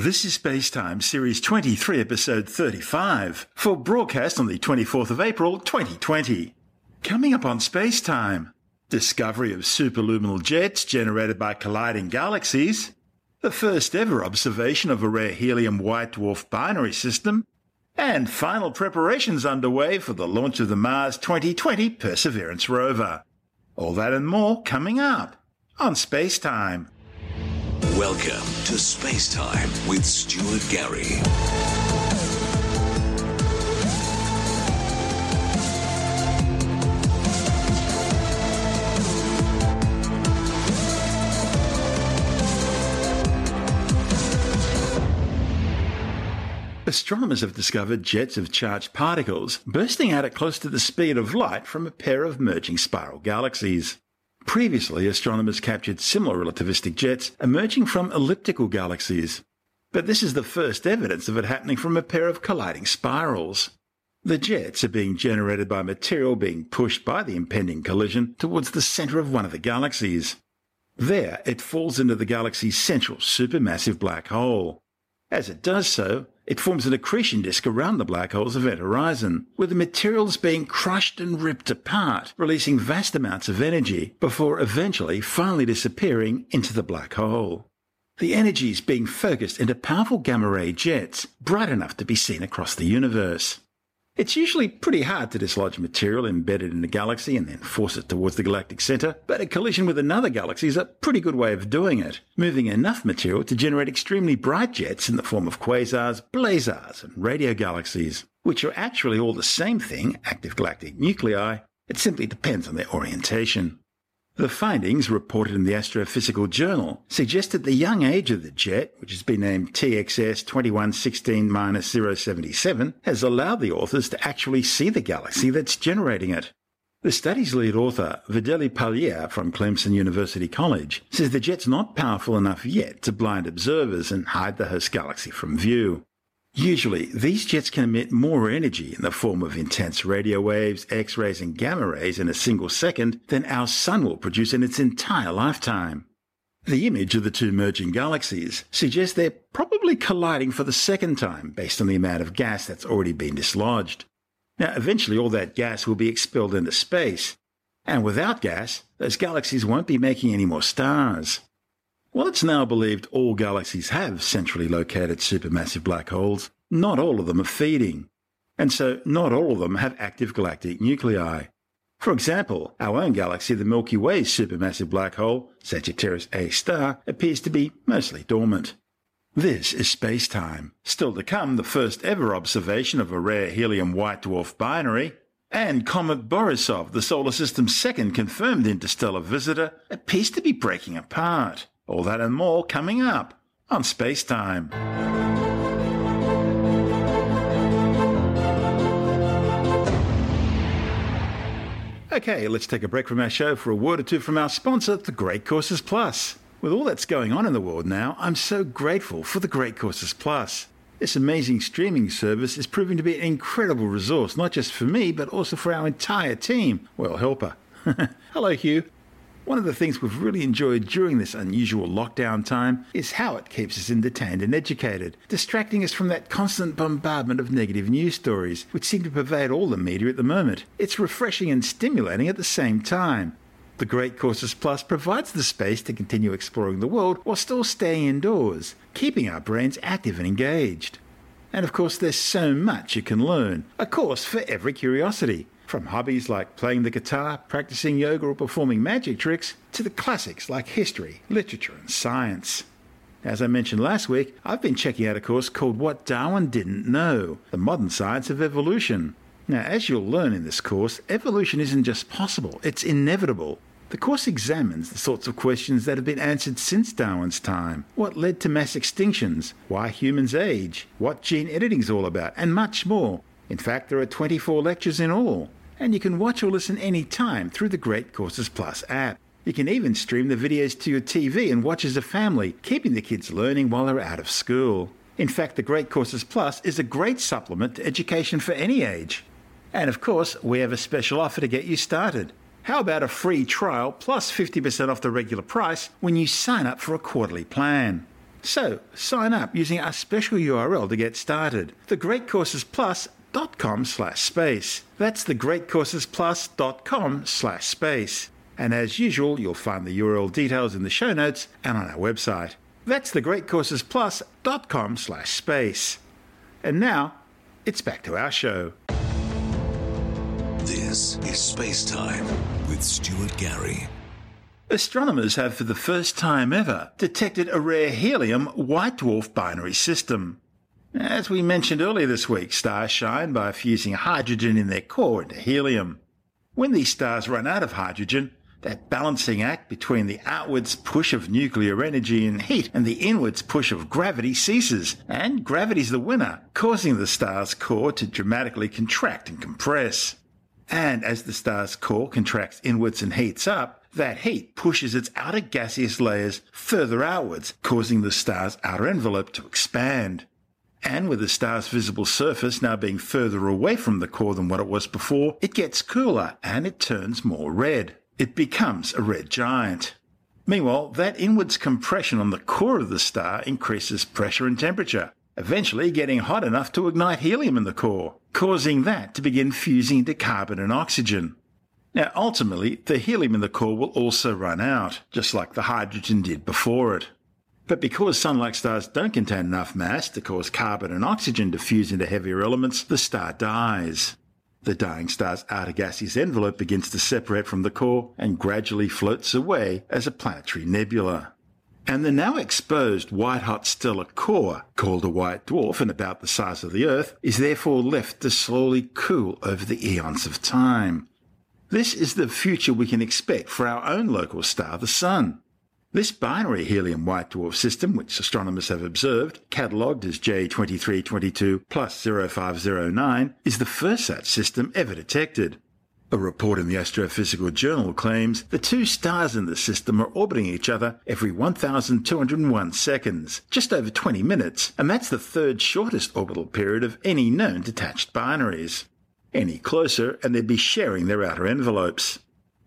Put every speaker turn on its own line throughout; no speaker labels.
This is Spacetime Series 23, Episode 35, for broadcast on the 24th of April 2020. Coming up on Spacetime, discovery of superluminal jets generated by colliding galaxies, the first ever observation of a rare helium white dwarf binary system, and final preparations underway for the launch of the Mars 2020 Perseverance rover. All that and more coming up on Spacetime.
Welcome to Space Time with Stuart Gary.
Astronomers have discovered jets of charged particles bursting out at close to the speed of light from a pair of merging spiral galaxies. Previously, astronomers captured similar relativistic jets emerging from elliptical galaxies, but this is the first evidence of it happening from a pair of colliding spirals. The jets are being generated by material being pushed by the impending collision towards the center of one of the galaxies. There, it falls into the galaxy's central supermassive black hole. As it does so, it forms an accretion disk around the black hole's event horizon, with the materials being crushed and ripped apart, releasing vast amounts of energy before eventually finally disappearing into the black hole. The energy is being focused into powerful gamma ray jets, bright enough to be seen across the universe. It's usually pretty hard to dislodge material embedded in a galaxy and then force it towards the galactic center, but a collision with another galaxy is a pretty good way of doing it, moving enough material to generate extremely bright jets in the form of quasars, blazars, and radio galaxies, which are actually all the same thing, active galactic nuclei. It simply depends on their orientation. The findings, reported in the Astrophysical Journal, suggest that the young age of the jet, which has been named TXS 2116 077, has allowed the authors to actually see the galaxy that's generating it. The study's lead author, Vaidehi Paliya from Clemson University College, says the jet's not powerful enough yet to blind observers and hide the host galaxy from view. Usually, these jets can emit more energy in the form of intense radio waves, X rays, and gamma rays in a single second than our Sun will produce in its entire lifetime. The image of the two merging galaxies suggests they're probably colliding for the second time based on the amount of gas that's already been dislodged. Now, eventually, all that gas will be expelled into space, and without gas, those galaxies won't be making any more stars. While it's now believed all galaxies have centrally located supermassive black holes, not all of them are feeding. And so not all of them have active galactic nuclei. For example, our own galaxy, the Milky Way's supermassive black hole, Sagittarius A star, appears to be mostly dormant. This is space time. Still to come, the first ever observation of a rare helium white dwarf binary, and Comet Borisov, the solar system's second confirmed interstellar visitor, appears to be breaking apart. All that and more coming up on Space Time. Okay, let's take a break from our show for a word or two from our sponsor, The Great Courses Plus. With all that's going on in the world now, I'm so grateful for The Great Courses Plus. This amazing streaming service is proving to be an incredible resource, not just for me, but also for our entire team. Well, helper. Hello, Hugh. One of the things we've really enjoyed during this unusual lockdown time is how it keeps us entertained and educated, distracting us from that constant bombardment of negative news stories, which seem to pervade all the media at the moment. It's refreshing and stimulating at the same time. The Great Courses Plus provides the space to continue exploring the world while still staying indoors, keeping our brains active and engaged. And of course, there's so much you can learn, a course for every curiosity. From hobbies like playing the guitar, practicing yoga, or performing magic tricks, to the classics like history, literature, and science. As I mentioned last week, I've been checking out a course called What Darwin Didn't Know The Modern Science of Evolution. Now, as you'll learn in this course, evolution isn't just possible, it's inevitable. The course examines the sorts of questions that have been answered since Darwin's time. What led to mass extinctions? Why humans age? What gene editing is all about? And much more. In fact, there are 24 lectures in all and you can watch or listen anytime through the Great Courses Plus app. You can even stream the videos to your TV and watch as a family, keeping the kids learning while they're out of school. In fact, the Great Courses Plus is a great supplement to education for any age. And of course, we have a special offer to get you started. How about a free trial plus 50% off the regular price when you sign up for a quarterly plan? So, sign up using our special URL to get started. thegreatcoursesplus.com slash space. That's thegreatcoursesplus.com slash space. And as usual, you'll find the URL details in the show notes and on our website. That's thegreatcoursesplus.com slash space. And now, it's back to our show.
This is Space Time with Stuart Gary.
Astronomers have for the first time ever detected a rare helium white dwarf binary system. As we mentioned earlier this week, stars shine by fusing hydrogen in their core into helium. When these stars run out of hydrogen, that balancing act between the outwards push of nuclear energy and heat and the inwards push of gravity ceases, and gravity's the winner, causing the star's core to dramatically contract and compress. And as the star's core contracts inwards and heats up, that heat pushes its outer gaseous layers further outwards, causing the star's outer envelope to expand. And with the star's visible surface now being further away from the core than what it was before, it gets cooler and it turns more red. It becomes a red giant. Meanwhile, that inwards compression on the core of the star increases pressure and temperature, eventually getting hot enough to ignite helium in the core, causing that to begin fusing into carbon and oxygen. Now, ultimately, the helium in the core will also run out, just like the hydrogen did before it. But because sun-like stars don't contain enough mass to cause carbon and oxygen to fuse into heavier elements, the star dies. The dying star's outer gaseous envelope begins to separate from the core and gradually floats away as a planetary nebula. And the now exposed white-hot stellar core, called a white dwarf and about the size of the Earth, is therefore left to slowly cool over the eons of time. This is the future we can expect for our own local star, the Sun. This binary helium white dwarf system, which astronomers have observed, catalogued as J2322 plus 0509, is the first such system ever detected. A report in the Astrophysical Journal claims the two stars in the system are orbiting each other every 1,201 seconds, just over 20 minutes, and that's the third shortest orbital period of any known detached binaries any closer and they'd be sharing their outer envelopes.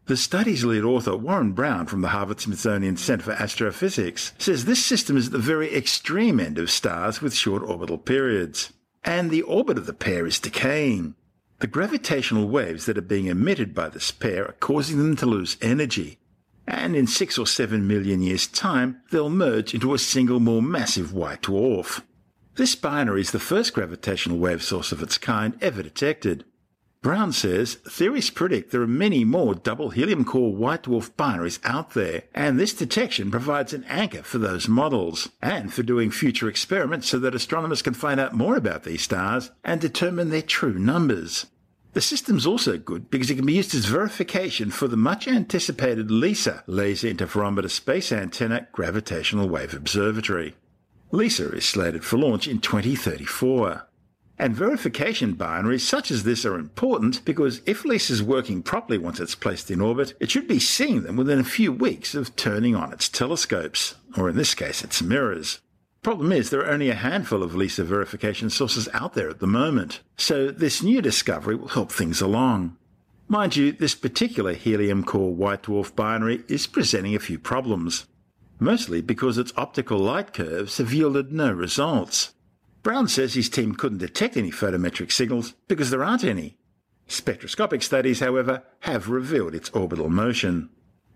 The study's lead author, Warren Brown from the Harvard Smithsonian Center for Astrophysics, says this system is at the very extreme end of stars with short orbital periods. And the orbit of the pair is decaying. The gravitational waves that are being emitted by this pair are causing them to lose energy. And in six or seven million years' time, they'll merge into a single more massive white dwarf. This binary is the first gravitational wave source of its kind ever detected. Brown says theorists predict there are many more double helium core white dwarf binaries out there, and this detection provides an anchor for those models and for doing future experiments so that astronomers can find out more about these stars and determine their true numbers. The system's also good because it can be used as verification for the much anticipated LISA Laser Interferometer Space Antenna Gravitational Wave Observatory. LISA is slated for launch in 2034. And verification binaries such as this are important because if LISA is working properly once it's placed in orbit, it should be seeing them within a few weeks of turning on its telescopes, or in this case, its mirrors. Problem is, there are only a handful of LISA verification sources out there at the moment, so this new discovery will help things along. Mind you, this particular helium core white dwarf binary is presenting a few problems, mostly because its optical light curves have yielded no results. Brown says his team couldn't detect any photometric signals because there aren't any. Spectroscopic studies, however, have revealed its orbital motion.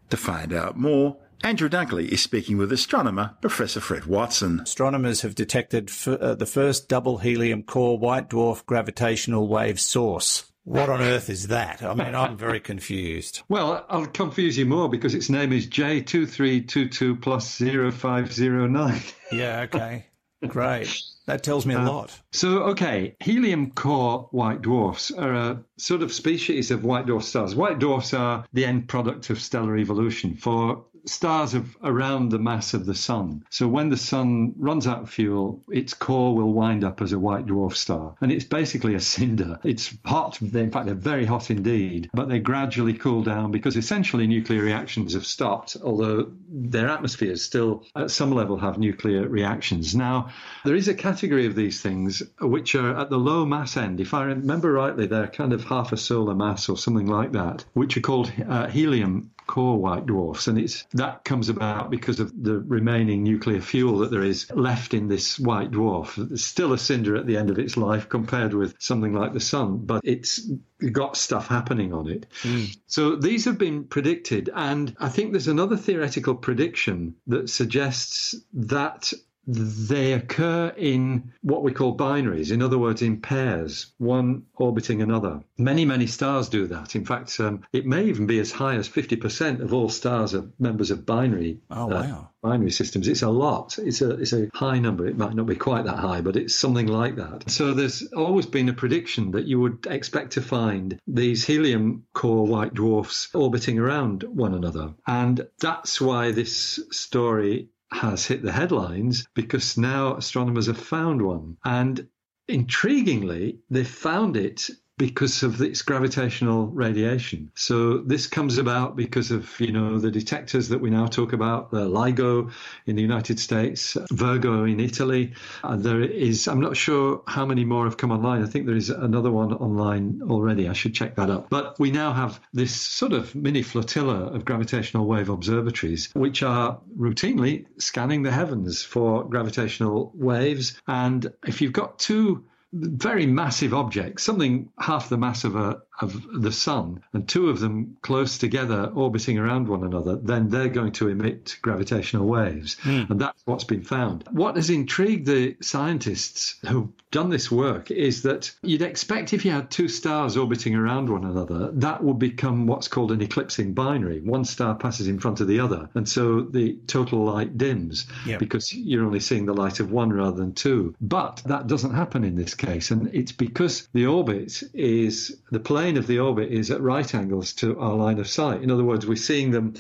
To find out more, Andrew Dunkley is speaking with astronomer Professor Fred Watson.
Astronomers have detected f- uh, the first double helium core white dwarf gravitational wave source. What on earth is that? I mean, I'm very confused.
Well, I'll confuse you more because its name is J2322 plus 0509.
Yeah, okay. Great. That tells me a uh, lot.
So, okay, helium core white dwarfs are a sort of species of white dwarf stars. White dwarfs are the end product of stellar evolution. For stars of around the mass of the sun. So when the sun runs out of fuel, its core will wind up as a white dwarf star. And it's basically a cinder. It's hot. In fact, they're very hot indeed, but they gradually cool down because essentially nuclear reactions have stopped, although their atmospheres still at some level have nuclear reactions. Now, there is a category of these things which are at the low mass end. If I remember rightly, they're kind of half a solar mass or something like that, which are called uh, helium core white dwarfs, and it's that comes about because of the remaining nuclear fuel that there is left in this white dwarf. It's still a cinder at the end of its life compared with something like the sun, but it's got stuff happening on it. Mm. So these have been predicted, and I think there's another theoretical prediction that suggests that they occur in what we call binaries, in other words, in pairs, one orbiting another. Many, many stars do that. In fact, um, it may even be as high as 50% of all stars are members of binary.
Oh, uh, wow.
Binary systems. It's a lot. It's a it's a high number. It might not be quite that high, but it's something like that. So there's always been a prediction that you would expect to find these helium core white dwarfs orbiting around one another, and that's why this story has hit the headlines because now astronomers have found one. And intriguingly, they found it because of its gravitational radiation. So this comes about because of, you know, the detectors that we now talk about, the LIGO in the United States, Virgo in Italy. Uh, there is, I'm not sure how many more have come online. I think there is another one online already. I should check that up. But we now have this sort of mini flotilla of gravitational wave observatories, which are routinely scanning the heavens for gravitational waves. And if you've got two very massive objects, something half the mass of a of the sun and two of them close together orbiting around one another, then they're going to emit gravitational waves. Mm. And that's what's been found. What has intrigued the scientists who've done this work is that you'd expect if you had two stars orbiting around one another, that would become what's called an eclipsing binary. One star passes in front of the other. And so the total light dims yep. because you're only seeing the light of one rather than two. But that doesn't happen in this case. And it's because the orbit is the plane plane of the orbit is at right angles to our line of sight. In other words, we're seeing them,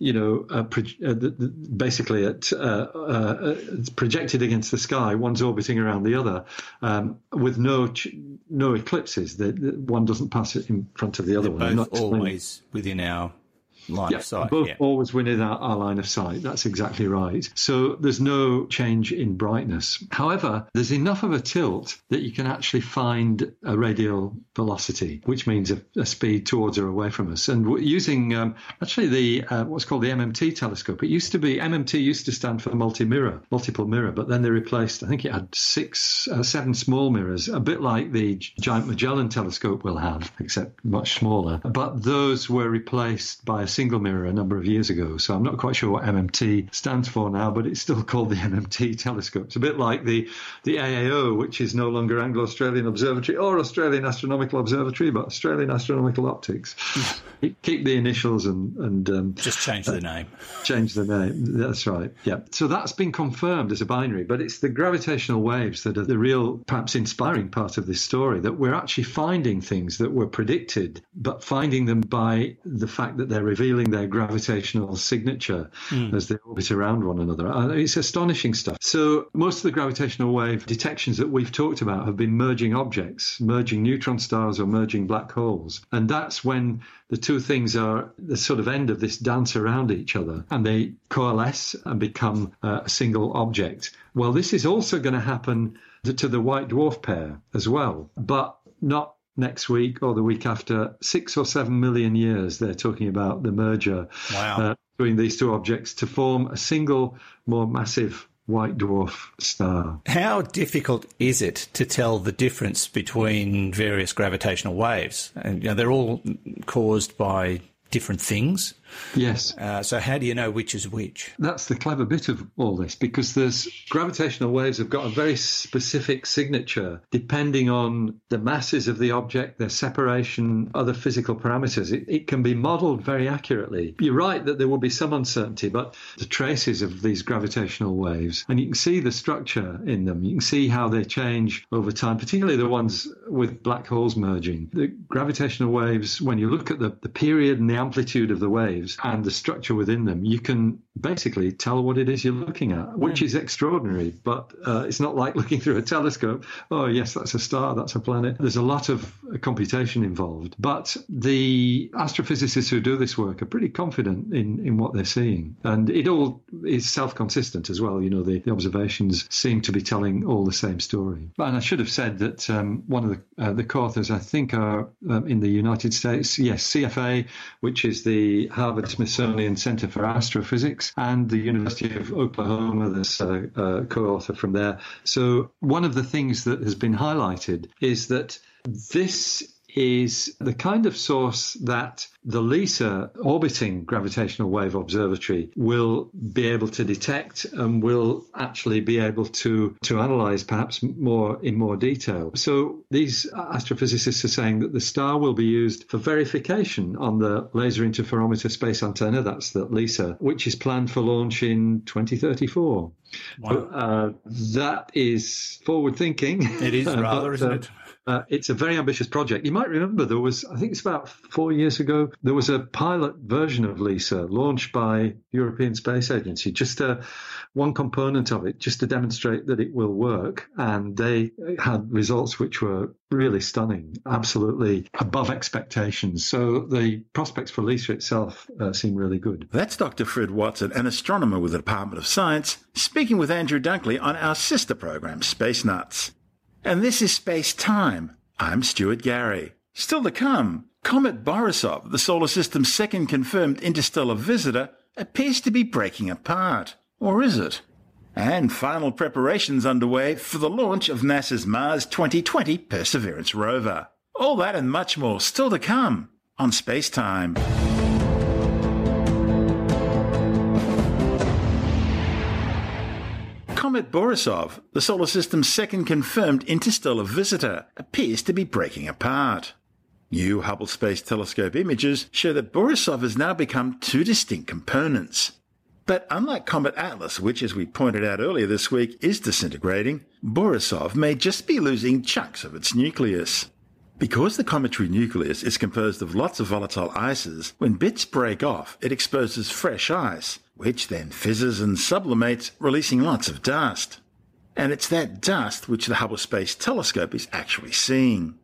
you know, uh, pro- uh, basically at uh, uh projected against the sky. One's orbiting around the other um, with no ch- no eclipses. The, the, one doesn't pass in front of the other
They're
one.
Both always within our line
yeah,
of sight.
Both
yeah.
always within our, our line of sight. That's exactly right. So there's no change in brightness. However, there's enough of a tilt that you can actually find a radial velocity, which means a, a speed towards or away from us. And using um, actually the uh, what's called the MMT telescope. It used to be MMT used to stand for multi mirror, multiple mirror, but then they replaced. I think it had six, uh, seven small mirrors, a bit like the Giant Magellan telescope will have, except much smaller. But those were replaced by a single mirror a number of years ago. So I'm not quite sure what MMT stands for now, but it's still called the MMT telescope. It's a bit like the, the AAO, which is no longer Anglo Australian Observatory or Australian Astronomical Observatory, but Australian Astronomical Optics. Keep the initials and. and um,
Just change the name.
Change the name. That's right. Yeah. So that's been confirmed as a binary, but it's the gravitational waves that are the real, perhaps inspiring part of this story that we're actually finding things that were predicted, but finding them by the fact that they're revealing their gravitational signature mm. as they orbit around one another. Uh, it's astonishing stuff. So most of the gravitational wave detections that we've talked about have been merging objects, merging neutron stars or merging black holes. And that's when the two things are the sort of end of this dance around each other and they coalesce and become uh, a single object. Well, this is also going to happen to the white dwarf pair as well, but not next week or the week after, six or seven million years, they're talking about the merger
wow.
uh, between these two objects to form a single, more massive white dwarf star.
How difficult is it to tell the difference between various gravitational waves? And you know, they're all caused by different things.
Yes.
Uh, so how do you know which is which?
That's the clever bit of all this because there's gravitational waves have got a very specific signature depending on the masses of the object, their separation, other physical parameters. It, it can be modeled very accurately. You're right that there will be some uncertainty, but the traces of these gravitational waves, and you can see the structure in them. You can see how they change over time, particularly the ones with black holes merging. The gravitational waves, when you look at the, the period and the amplitude of the wave, and the structure within them, you can basically tell what it is you're looking at, which is extraordinary. But uh, it's not like looking through a telescope. Oh, yes, that's a star, that's a planet. There's a lot of computation involved. But the astrophysicists who do this work are pretty confident in, in what they're seeing. And it all is self consistent as well. You know, the, the, observations seem to be telling all the same story. And I should have said that um, one of the, uh, the co authors, I think, are um, in the United States. Yes, CFA, which is the Harvard Harvard Smithsonian Center for Astrophysics and the University of Oklahoma. There's a, a co-author from there. So one of the things that has been highlighted is that this is the kind of source that the LISA orbiting gravitational wave observatory will be able to detect and will actually be able to, to analyze perhaps more in more detail. So these astrophysicists are saying that the star will be used for verification on the Laser Interferometer Space Antenna, that's the LISA, which is planned for launch in 2034. Wow. Uh, that is forward thinking.
It is rather, but, isn't uh, it?
Uh, it's a very ambitious project. You might remember there was, I think it's about four years ago, there was a pilot version of LISA launched by European Space Agency, just a, one component of it, just to demonstrate that it will work. And they had results which were really stunning, absolutely above expectations. So the prospects for LISA itself uh, seem really good.
That's Dr. Fred Watson, an astronomer with the Department of Science, speaking with Andrew Dunkley on our sister program, Space Nuts. And this is Space Time. I'm Stuart Gary. Still to come, Comet Borisov, the solar system's second confirmed interstellar visitor, appears to be breaking apart. Or is it? And final preparations underway for the launch of NASA's Mars 2020 Perseverance rover. All that and much more still to come on Space Time. Comet Borisov, the solar system's second confirmed interstellar visitor, appears to be breaking apart. New Hubble Space Telescope images show that Borisov has now become two distinct components. But unlike Comet Atlas, which, as we pointed out earlier this week, is disintegrating, Borisov may just be losing chunks of its nucleus. Because the cometary nucleus is composed of lots of volatile ices, when bits break off, it exposes fresh ice, which then fizzes and sublimates, releasing lots of dust. And it's that dust which the Hubble Space Telescope is actually seeing.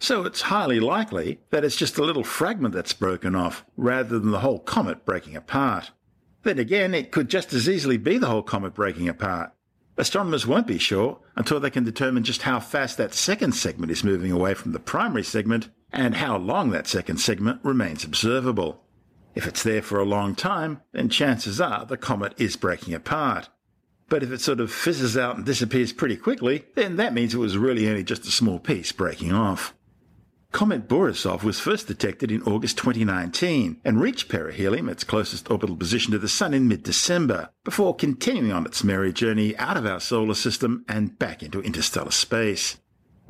So it's highly likely that it's just a little fragment that's broken off, rather than the whole comet breaking apart. Then again, it could just as easily be the whole comet breaking apart. Astronomers won't be sure until they can determine just how fast that second segment is moving away from the primary segment and how long that second segment remains observable. If it's there for a long time, then chances are the comet is breaking apart. But if it sort of fizzes out and disappears pretty quickly, then that means it was really only just a small piece breaking off. Comet Borisov was first detected in August 2019 and reached perihelion, its closest orbital position to the Sun, in mid-December, before continuing on its merry journey out of our solar system and back into interstellar space.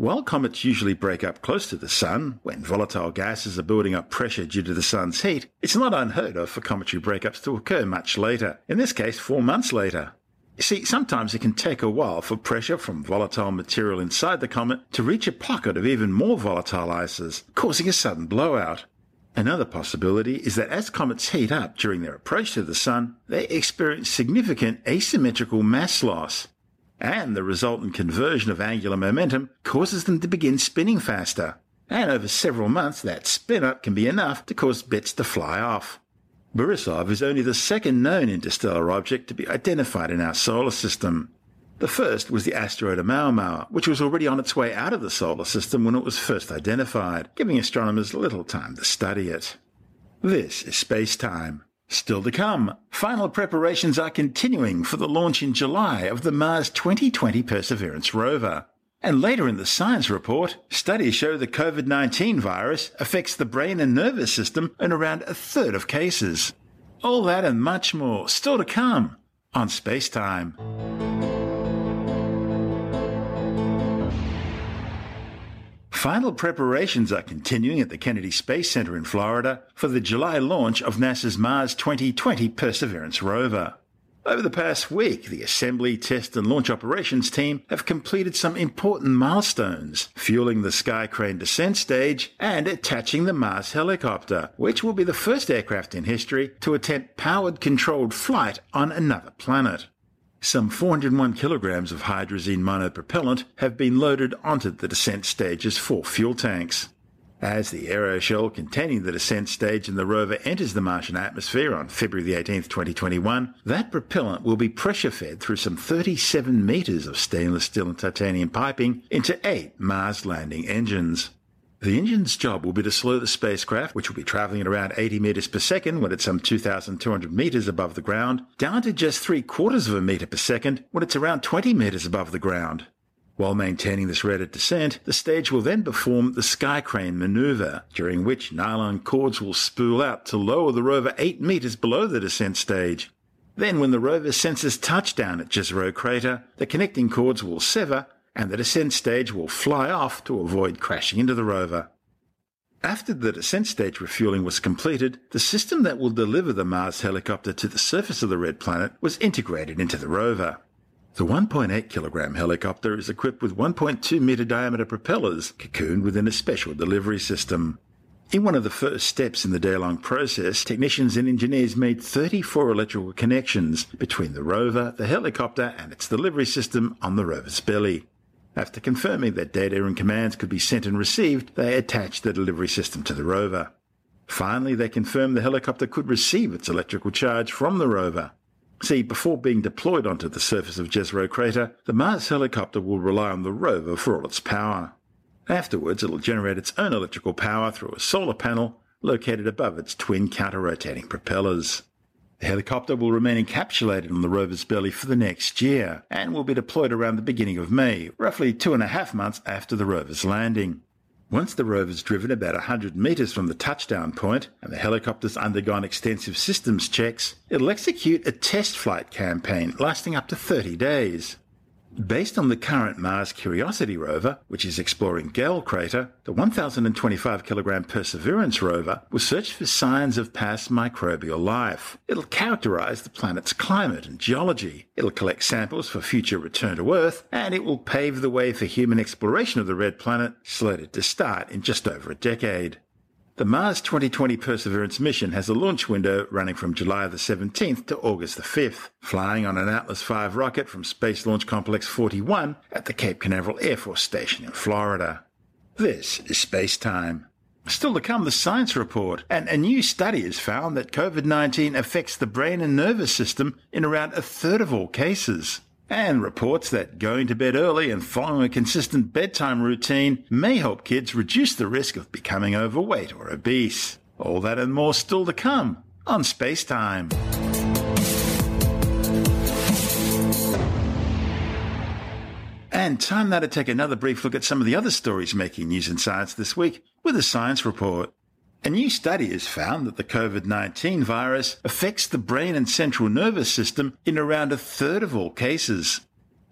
While comets usually break up close to the Sun, when volatile gases are building up pressure due to the Sun's heat, it's not unheard of for cometary breakups to occur much later, in this case four months later. You see, sometimes it can take a while for pressure from volatile material inside the comet to reach a pocket of even more volatile ices, causing a sudden blowout. Another possibility is that as comets heat up during their approach to the Sun, they experience significant asymmetrical mass loss, and the resultant conversion of angular momentum causes them to begin spinning faster. And over several months, that spin up can be enough to cause bits to fly off. Borisov is only the second known interstellar object to be identified in our solar system. The first was the asteroid Oumuamua, which was already on its way out of the solar system when it was first identified, giving astronomers little time to study it. This is space time. Still to come, final preparations are continuing for the launch in July of the Mars 2020 Perseverance rover. And later in the science report, studies show the COVID 19 virus affects the brain and nervous system in around a third of cases. All that and much more still to come on Space Time. Final preparations are continuing at the Kennedy Space Center in Florida for the July launch of NASA's Mars 2020 Perseverance rover. Over the past week, the assembly, test, and launch operations team have completed some important milestones, fueling the Sky Crane descent stage and attaching the Mars helicopter, which will be the first aircraft in history to attempt powered controlled flight on another planet. Some 401 kilograms of hydrazine monopropellant have been loaded onto the descent stage's four fuel tanks. As the aeroshell containing the descent stage and the rover enters the Martian atmosphere on February 18, 2021, that propellant will be pressure fed through some 37 meters of stainless steel and titanium piping into eight Mars landing engines. The engine's job will be to slow the spacecraft, which will be travelling at around 80 metres per second when it's some 2,200 metres above the ground, down to just three quarters of a metre per second when it's around 20 metres above the ground. While maintaining this rate of descent, the stage will then perform the sky crane maneuver, during which nylon cords will spool out to lower the rover 8 metres below the descent stage. Then, when the rover senses touchdown at Jezero crater, the connecting cords will sever and the descent stage will fly off to avoid crashing into the rover. After the descent stage refueling was completed, the system that will deliver the Mars helicopter to the surface of the red planet was integrated into the rover. The 1.8 kilogram helicopter is equipped with 1.2 meter diameter propellers cocooned within a special delivery system. In one of the first steps in the day long process, technicians and engineers made 34 electrical connections between the rover, the helicopter, and its delivery system on the rover's belly. After confirming that data and commands could be sent and received, they attached the delivery system to the rover. Finally, they confirmed the helicopter could receive its electrical charge from the rover. See, before being deployed onto the surface of Jezero crater, the Mars helicopter will rely on the rover for all its power. Afterwards, it'll generate its own electrical power through a solar panel located above its twin counter-rotating propellers. The helicopter will remain encapsulated on the rover's belly for the next year and will be deployed around the beginning of May, roughly two and a half months after the rover's landing. Once the rover's driven about 100 metres from the touchdown point and the helicopter's undergone extensive systems checks, it'll execute a test flight campaign lasting up to 30 days. Based on the current Mars Curiosity rover, which is exploring Gale crater, the 1,025 kilogram Perseverance rover will search for signs of past microbial life. It'll characterize the planet's climate and geology. It'll collect samples for future return to Earth, and it will pave the way for human exploration of the red planet, slated to start in just over a decade. The Mars 2020 Perseverance mission has a launch window running from July the 17th to August the 5th, flying on an Atlas V rocket from Space Launch Complex 41 at the Cape Canaveral Air Force Station in Florida. This is Space Time. Still to come, the science report, and a new study has found that COVID 19 affects the brain and nervous system in around a third of all cases and reports that going to bed early and following a consistent bedtime routine may help kids reduce the risk of becoming overweight or obese. All that and more still to come on Space Time. And time now to take another brief look at some of the other stories making news in science this week with a science report. A new study has found that the COVID 19 virus affects the brain and central nervous system in around a third of all cases.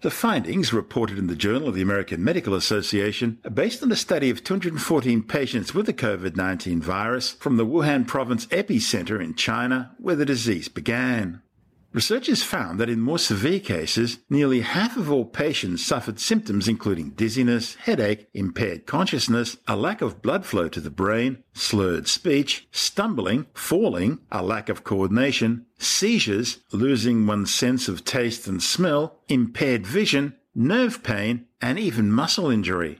The findings, reported in the Journal of the American Medical Association, are based on a study of 214 patients with the COVID 19 virus from the Wuhan province epicenter in China, where the disease began. Researchers found that in more severe cases, nearly half of all patients suffered symptoms including dizziness, headache, impaired consciousness, a lack of blood flow to the brain, slurred speech, stumbling, falling, a lack of coordination, seizures, losing one's sense of taste and smell, impaired vision, nerve pain, and even muscle injury.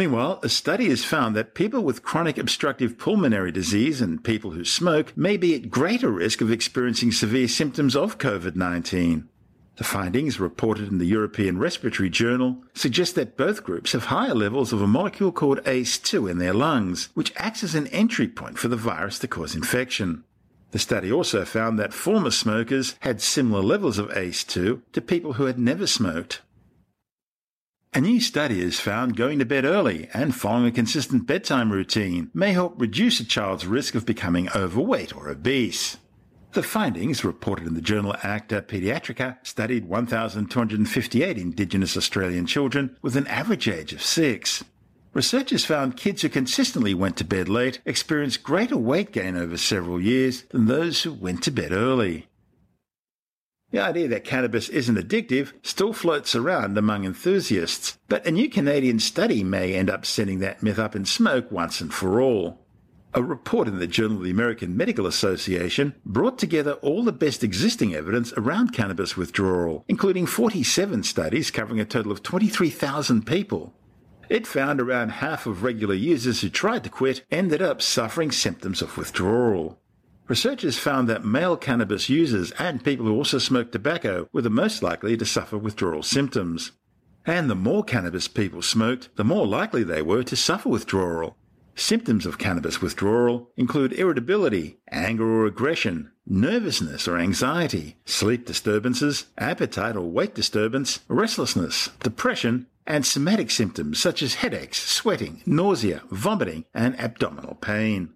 Meanwhile, a study has found that people with chronic obstructive pulmonary disease and people who smoke may be at greater risk of experiencing severe symptoms of COVID 19. The findings, reported in the European Respiratory Journal, suggest that both groups have higher levels of a molecule called ACE2 in their lungs, which acts as an entry point for the virus to cause infection. The study also found that former smokers had similar levels of ACE2 to people who had never smoked. A new study has found going to bed early and following a consistent bedtime routine may help reduce a child's risk of becoming overweight or obese. The findings, reported in the journal Acta Pediatrica, studied 1,258 Indigenous Australian children with an average age of six. Researchers found kids who consistently went to bed late experienced greater weight gain over several years than those who went to bed early. The idea that cannabis isn't addictive still floats around among enthusiasts, but a new Canadian study may end up sending that myth up in smoke once and for all. A report in the Journal of the American Medical Association brought together all the best existing evidence around cannabis withdrawal, including 47 studies covering a total of 23,000 people. It found around half of regular users who tried to quit ended up suffering symptoms of withdrawal. Researchers found that male cannabis users and people who also smoke tobacco were the most likely to suffer withdrawal symptoms. and the more cannabis people smoked, the more likely they were to suffer withdrawal. Symptoms of cannabis withdrawal include irritability, anger or aggression, nervousness or anxiety, sleep disturbances, appetite or weight disturbance, restlessness, depression, and somatic symptoms such as headaches, sweating, nausea, vomiting, and abdominal pain.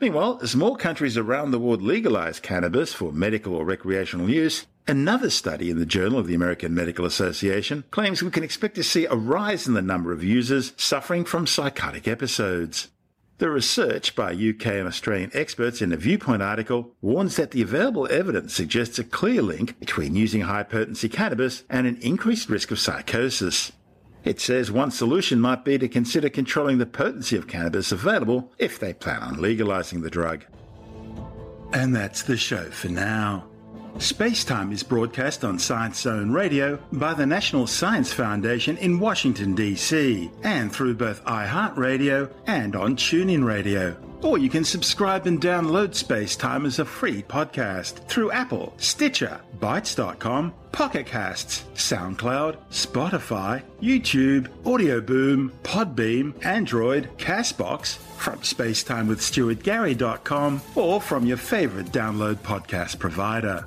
Meanwhile, as more countries around the world legalize cannabis for medical or recreational use, another study in the Journal of the American Medical Association claims we can expect to see a rise in the number of users suffering from psychotic episodes. The research by UK and Australian experts in a Viewpoint article warns that the available evidence suggests a clear link between using high potency cannabis and an increased risk of psychosis. It says one solution might be to consider controlling the potency of cannabis available if they plan on legalizing the drug. And that's the show for now. Spacetime is broadcast on Science Zone Radio by the National Science Foundation in Washington, D.C., and through both iHeartRadio and on TuneIn Radio. Or you can subscribe and download Spacetime as a free podcast through Apple, Stitcher, Bitesz.com, Pocket Casts, SoundCloud, Spotify, YouTube, Audio Boom, Podbean, Android, Castbox, from spacetimewithstuartgary.com, or from your favorite download podcast provider.